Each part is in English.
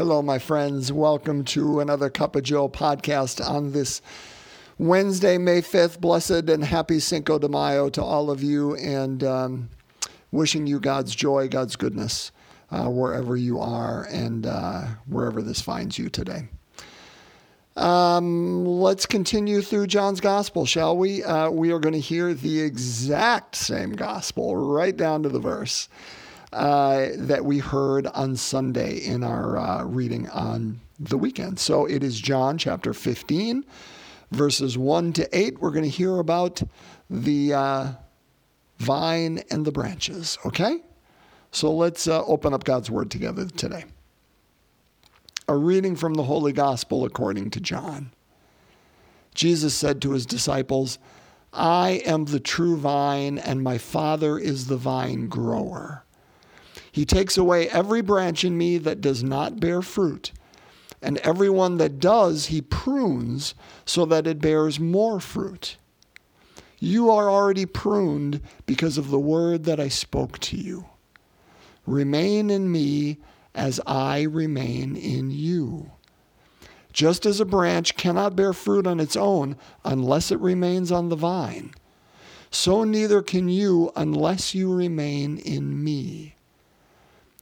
Hello, my friends. Welcome to another Cup of Joe podcast on this Wednesday, May 5th. Blessed and happy Cinco de Mayo to all of you, and um, wishing you God's joy, God's goodness, uh, wherever you are and uh, wherever this finds you today. Um, let's continue through John's gospel, shall we? Uh, we are going to hear the exact same gospel, right down to the verse uh, that we heard on Sunday in our uh, reading on the weekend. So it is John chapter 15, verses 1 to 8. We're going to hear about the uh, vine and the branches, okay? So let's uh, open up God's word together today. A reading from the Holy Gospel according to John. Jesus said to his disciples, I am the true vine, and my Father is the vine grower. He takes away every branch in me that does not bear fruit, and every one that does, he prunes so that it bears more fruit. You are already pruned because of the word that I spoke to you. Remain in me as I remain in you. Just as a branch cannot bear fruit on its own unless it remains on the vine, so neither can you unless you remain in me.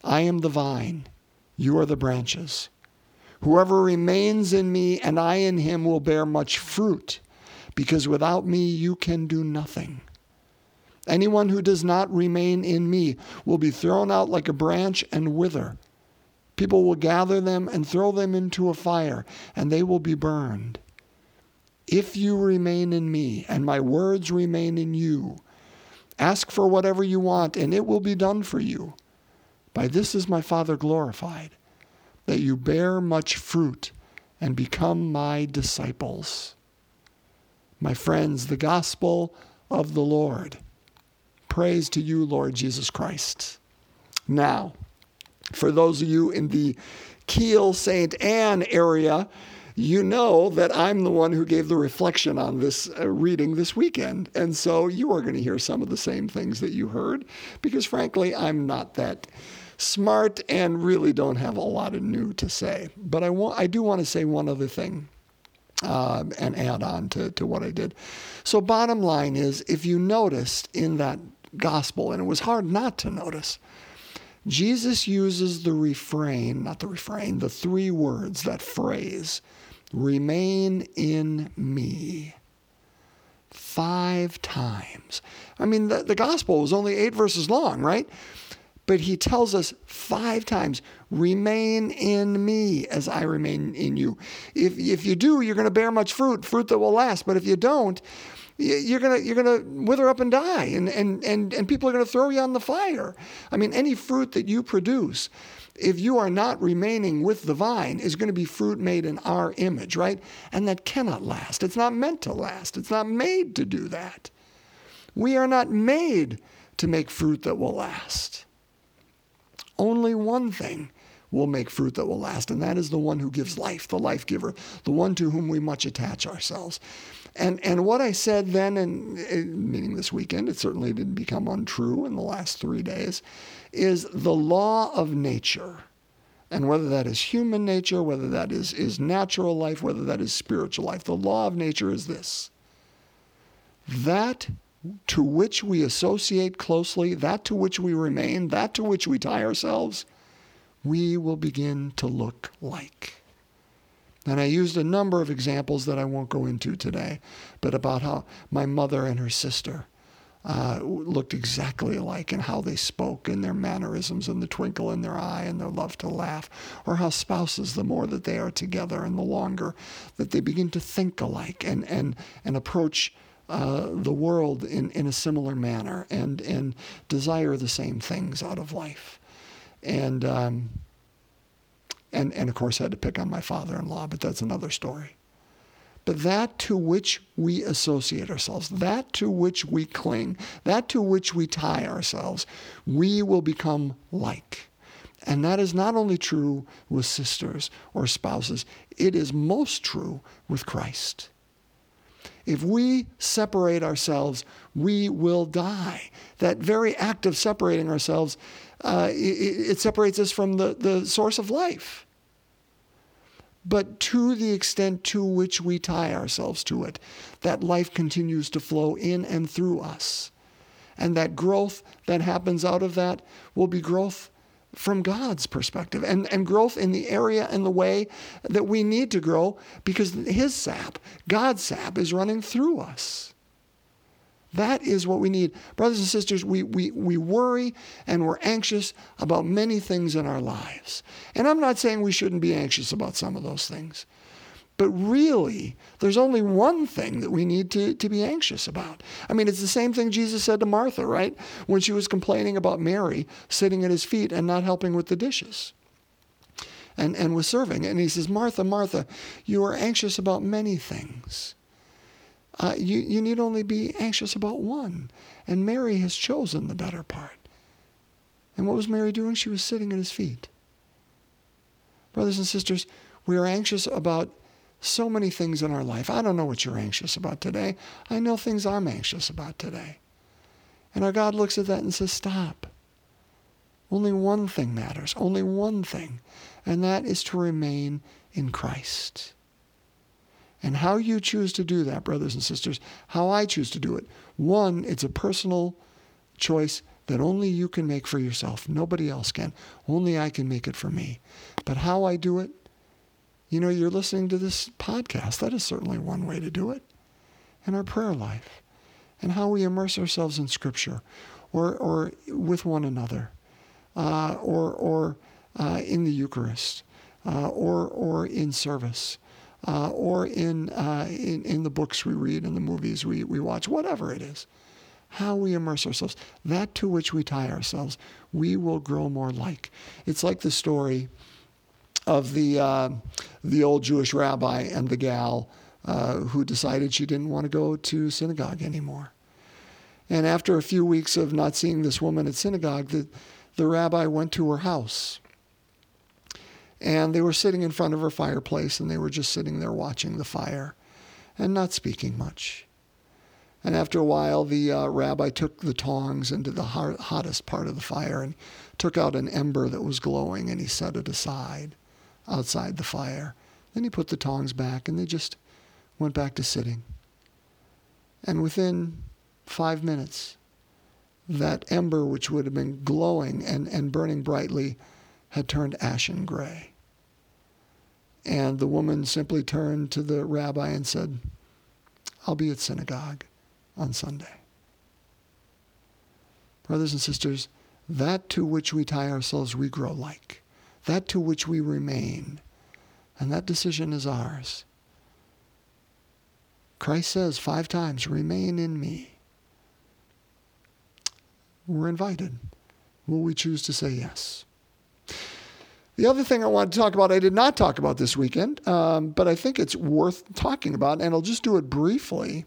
I am the vine, you are the branches. Whoever remains in me and I in him will bear much fruit, because without me you can do nothing. Anyone who does not remain in me will be thrown out like a branch and wither. People will gather them and throw them into a fire, and they will be burned. If you remain in me and my words remain in you, ask for whatever you want, and it will be done for you. By this is my Father glorified, that you bear much fruit and become my disciples. My friends, the gospel of the Lord. Praise to you, Lord Jesus Christ. Now, for those of you in the Kiel St. Anne area, you know that I'm the one who gave the reflection on this uh, reading this weekend. And so you are going to hear some of the same things that you heard because, frankly, I'm not that smart and really don't have a lot of new to say. But I, want, I do want to say one other thing. Uh, and add on to, to what I did. So, bottom line is if you noticed in that gospel, and it was hard not to notice, Jesus uses the refrain, not the refrain, the three words, that phrase, remain in me, five times. I mean, the, the gospel was only eight verses long, right? But he tells us five times, remain in me as I remain in you. If, if you do, you're going to bear much fruit, fruit that will last. But if you don't, you're gonna you're gonna wither up and die, and and and and people are gonna throw you on the fire. I mean, any fruit that you produce, if you are not remaining with the vine, is going to be fruit made in our image, right? And that cannot last. It's not meant to last. It's not made to do that. We are not made to make fruit that will last. Only one thing will make fruit that will last, and that is the one who gives life, the life giver, the one to whom we much attach ourselves. And, and what I said then, and meaning this weekend, it certainly didn't become untrue in the last three days, is the law of nature. And whether that is human nature, whether that is, is natural life, whether that is spiritual life, the law of nature is this that to which we associate closely, that to which we remain, that to which we tie ourselves, we will begin to look like. And I used a number of examples that I won't go into today, but about how my mother and her sister uh, looked exactly alike and how they spoke and their mannerisms and the twinkle in their eye and their love to laugh, or how spouses, the more that they are together and the longer that they begin to think alike and, and, and approach uh, the world in, in a similar manner and, and desire the same things out of life. And, um, and, and of course, I had to pick on my father in law, but that's another story. But that to which we associate ourselves, that to which we cling, that to which we tie ourselves, we will become like. And that is not only true with sisters or spouses, it is most true with Christ. If we separate ourselves, we will die. That very act of separating ourselves, uh, it, it separates us from the, the source of life. but to the extent to which we tie ourselves to it, that life continues to flow in and through us. And that growth that happens out of that will be growth from God's perspective and, and growth in the area and the way that we need to grow because His sap, God's sap, is running through us. That is what we need. Brothers and sisters, we, we, we worry and we're anxious about many things in our lives. And I'm not saying we shouldn't be anxious about some of those things. But really, there's only one thing that we need to, to be anxious about. I mean, it's the same thing Jesus said to Martha, right? When she was complaining about Mary sitting at his feet and not helping with the dishes and, and was serving. And he says, Martha, Martha, you are anxious about many things. Uh, you, you need only be anxious about one. And Mary has chosen the better part. And what was Mary doing? She was sitting at his feet. Brothers and sisters, we are anxious about so many things in our life. I don't know what you're anxious about today. I know things I'm anxious about today. And our God looks at that and says, Stop. Only one thing matters, only one thing, and that is to remain in Christ. And how you choose to do that, brothers and sisters, how I choose to do it. One, it's a personal choice that only you can make for yourself. Nobody else can. Only I can make it for me. But how I do it, you know, you're listening to this podcast. That is certainly one way to do it. And our prayer life and how we immerse ourselves in Scripture or, or with one another uh, or, or uh, in the Eucharist uh, or, or in service. Uh, or in, uh, in, in the books we read and the movies we, we watch, whatever it is, how we immerse ourselves, that to which we tie ourselves, we will grow more like. It's like the story of the uh, the old Jewish rabbi and the gal uh, who decided she didn't want to go to synagogue anymore. And after a few weeks of not seeing this woman at synagogue, the, the rabbi went to her house. And they were sitting in front of her fireplace and they were just sitting there watching the fire and not speaking much. And after a while, the uh, rabbi took the tongs into the hottest part of the fire and took out an ember that was glowing and he set it aside outside the fire. Then he put the tongs back and they just went back to sitting. And within five minutes, that ember, which would have been glowing and, and burning brightly, had turned ashen gray. And the woman simply turned to the rabbi and said, I'll be at synagogue on Sunday. Brothers and sisters, that to which we tie ourselves, we grow like that to which we remain. And that decision is ours. Christ says five times, remain in me. We're invited. Will we choose to say yes? The other thing I want to talk about, I did not talk about this weekend, um, but I think it's worth talking about, and I'll just do it briefly,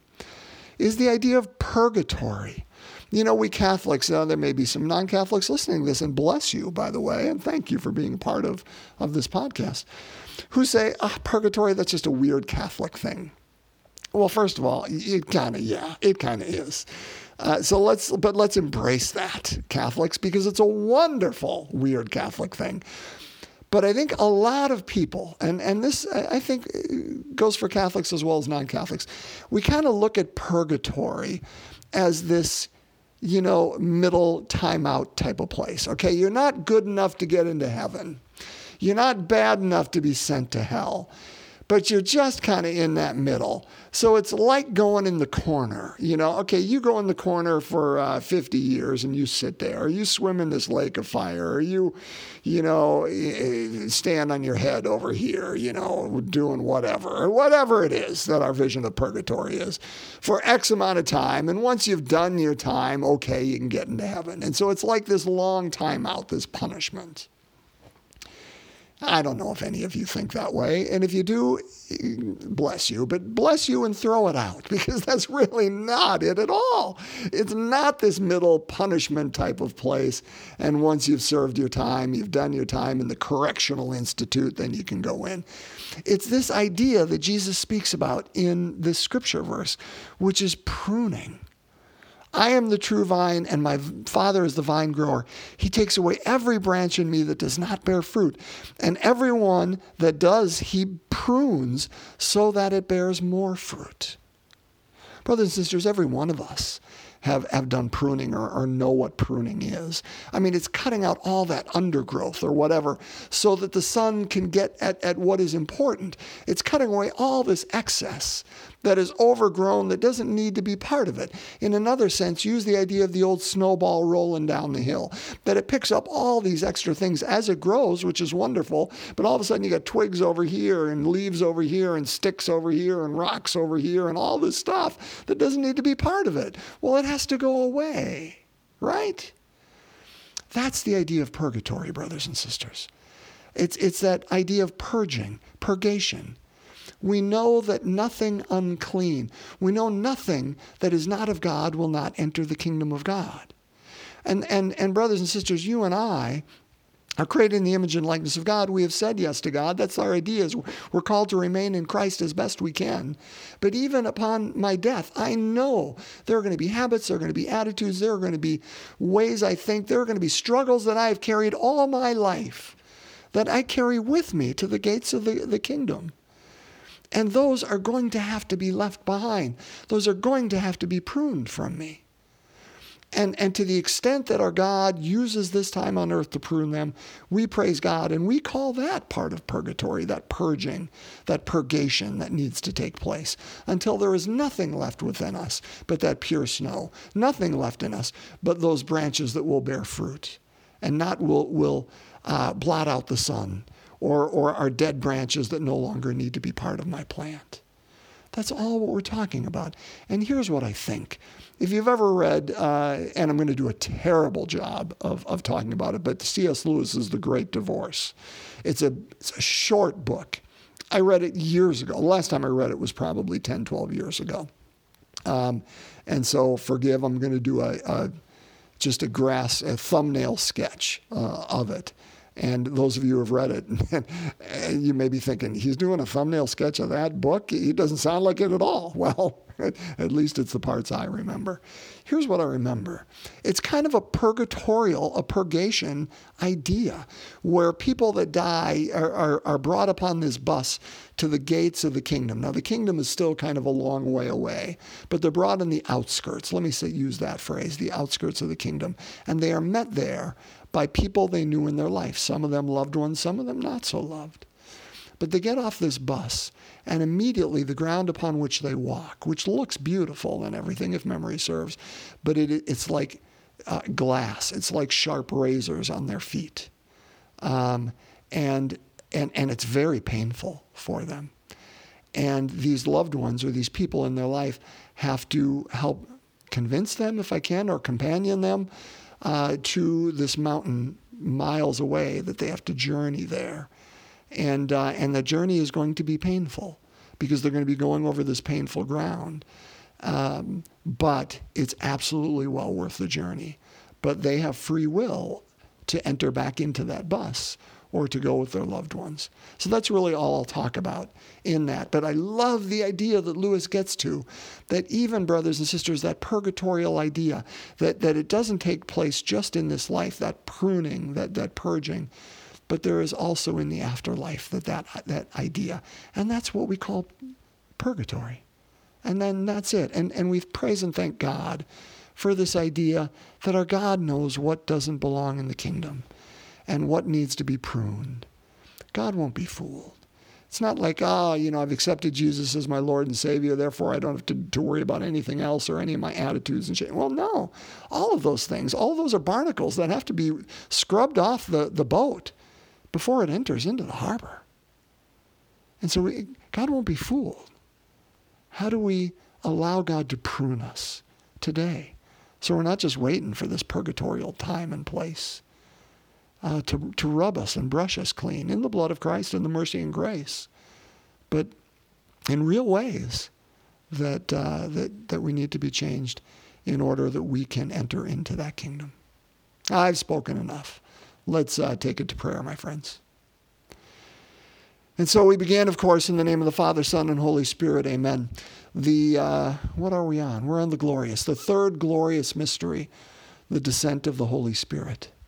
is the idea of purgatory. You know, we Catholics, uh, there may be some non Catholics listening to this, and bless you, by the way, and thank you for being part of, of this podcast, who say, oh, purgatory, that's just a weird Catholic thing. Well, first of all, it kind of, yeah, it kind of is. Uh, so let's, but let's embrace that, Catholics, because it's a wonderful, weird Catholic thing. But I think a lot of people, and, and this I think uh, goes for Catholics as well as non Catholics, we kind of look at purgatory as this you know, middle timeout type of place. Okay, you're not good enough to get into heaven. You're not bad enough to be sent to hell but you're just kind of in that middle. So it's like going in the corner. You know, okay, you go in the corner for uh, 50 years and you sit there, or you swim in this lake of fire, or you, you know, stand on your head over here, you know, doing whatever, or whatever it is that our vision of purgatory is for X amount of time. And once you've done your time, okay, you can get into heaven. And so it's like this long time out, this punishment. I don't know if any of you think that way. And if you do, bless you, but bless you and throw it out because that's really not it at all. It's not this middle punishment type of place. And once you've served your time, you've done your time in the correctional institute, then you can go in. It's this idea that Jesus speaks about in this scripture verse, which is pruning. I am the true vine, and my Father is the vine grower. He takes away every branch in me that does not bear fruit, and every one that does, he prunes so that it bears more fruit. Brothers and sisters, every one of us have, have done pruning or, or know what pruning is. I mean, it's cutting out all that undergrowth or whatever so that the sun can get at, at what is important. It's cutting away all this excess that is overgrown that doesn't need to be part of it. In another sense, use the idea of the old snowball rolling down the hill, that it picks up all these extra things as it grows, which is wonderful, but all of a sudden you got twigs over here and leaves over here and sticks over here and rocks over here and all this stuff that doesn't need to be part of it. Well, it has to go away, right? That's the idea of purgatory, brothers and sisters. It's, it's that idea of purging, purgation. We know that nothing unclean, we know nothing that is not of God will not enter the kingdom of God. And, and, and brothers and sisters, you and I are created in the image and likeness of God. We have said yes to God. That's our idea. Is we're called to remain in Christ as best we can. But even upon my death, I know there are going to be habits, there are going to be attitudes, there are going to be ways I think, there are going to be struggles that I have carried all my life that I carry with me to the gates of the, the kingdom. And those are going to have to be left behind. Those are going to have to be pruned from me. And, and to the extent that our God uses this time on earth to prune them, we praise God. And we call that part of purgatory, that purging, that purgation that needs to take place until there is nothing left within us but that pure snow, nothing left in us but those branches that will bear fruit and not will, will uh, blot out the sun or, or are dead branches that no longer need to be part of my plant. That's all what we're talking about. And here's what I think. If you've ever read, uh, and I'm going to do a terrible job of, of talking about it, but C.S. Lewis's The Great Divorce. It's a, it's a short book. I read it years ago. The last time I read it was probably 10, 12 years ago. Um, and so forgive, I'm going to do a, a just a grass, a thumbnail sketch uh, of it. And those of you who have read it, you may be thinking, he's doing a thumbnail sketch of that book? He doesn't sound like it at all. Well, at least it's the parts I remember. Here's what I remember it's kind of a purgatorial, a purgation idea where people that die are, are, are brought upon this bus to the gates of the kingdom. Now, the kingdom is still kind of a long way away, but they're brought in the outskirts. Let me say, use that phrase, the outskirts of the kingdom. And they are met there by people they knew in their life, some of them loved ones, some of them not so loved. But they get off this bus, and immediately the ground upon which they walk, which looks beautiful and everything, if memory serves, but it, it's like uh, glass, it's like sharp razors on their feet. Um, and, and, and it's very painful for them. And these loved ones or these people in their life have to help convince them, if I can, or companion them uh, to this mountain miles away that they have to journey there. And, uh, and the journey is going to be painful because they're going to be going over this painful ground. Um, but it's absolutely well worth the journey. But they have free will to enter back into that bus or to go with their loved ones. So that's really all I'll talk about in that. But I love the idea that Lewis gets to that even, brothers and sisters, that purgatorial idea, that, that it doesn't take place just in this life, that pruning, that, that purging, but there is also in the afterlife that, that, that idea. And that's what we call purgatory. And then that's it. And, and we praise and thank God for this idea that our God knows what doesn't belong in the kingdom and what needs to be pruned. God won't be fooled. It's not like, ah, oh, you know, I've accepted Jesus as my Lord and Savior, therefore I don't have to, to worry about anything else or any of my attitudes and shit. Well, no. All of those things, all those are barnacles that have to be scrubbed off the, the boat before it enters into the harbor. And so we, God won't be fooled. How do we allow God to prune us today? So we're not just waiting for this purgatorial time and place uh, to, to rub us and brush us clean in the blood of Christ and the mercy and grace, but in real ways that, uh, that, that we need to be changed in order that we can enter into that kingdom. I've spoken enough. Let's uh, take it to prayer, my friends. And so we began, of course, in the name of the Father, Son, and Holy Spirit. Amen. the, uh, what are we on? We're on the glorious, the third glorious mystery, the descent of the Holy Spirit.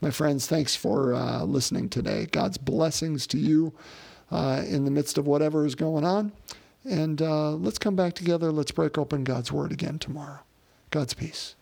My friends, thanks for uh, listening today. God's blessings to you uh, in the midst of whatever is going on. And uh, let's come back together. Let's break open God's Word again tomorrow. God's peace.